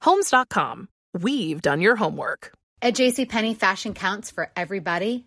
Homes.com. We've done your homework. At JCPenney, fashion counts for everybody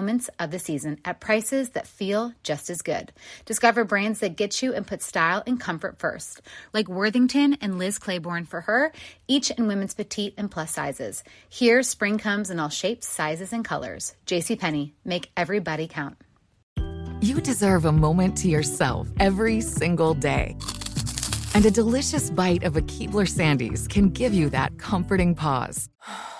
moments of the season at prices that feel just as good. Discover brands that get you and put style and comfort first, like Worthington and Liz Claiborne for her, each in women's petite and plus sizes. Here, spring comes in all shapes, sizes, and colors. JCPenney, make everybody count. You deserve a moment to yourself every single day. And a delicious bite of a Keebler Sandies can give you that comforting pause.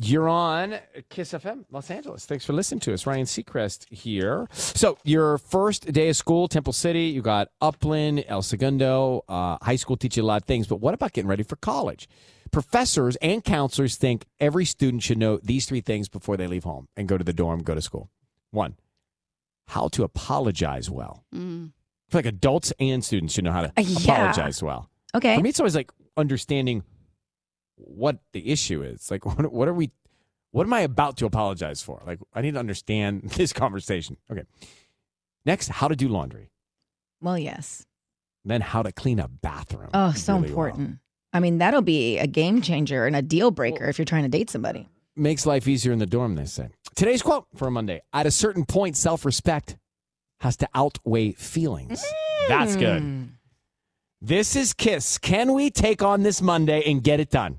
You're on Kiss FM Los Angeles. Thanks for listening to us. Ryan Seacrest here. So, your first day of school, Temple City, you got Upland, El Segundo. Uh, high school teach you a lot of things, but what about getting ready for college? Professors and counselors think every student should know these three things before they leave home and go to the dorm, go to school. One, how to apologize well. Mm. I feel like adults and students should know how to Uh, yeah. apologize well. Okay. For me, it's always like understanding what the issue is. Like, what, what are we, what am I about to apologize for? Like, I need to understand this conversation. Okay. Next, how to do laundry. Well, yes. Then, how to clean a bathroom. Oh, so really well. important. I mean, that'll be a game changer and a deal breaker if you're trying to date somebody. Makes life easier in the dorm, they say. Today's quote for a Monday At a certain point, self respect has to outweigh feelings. That's good. Mm. This is Kiss. Can we take on this Monday and get it done?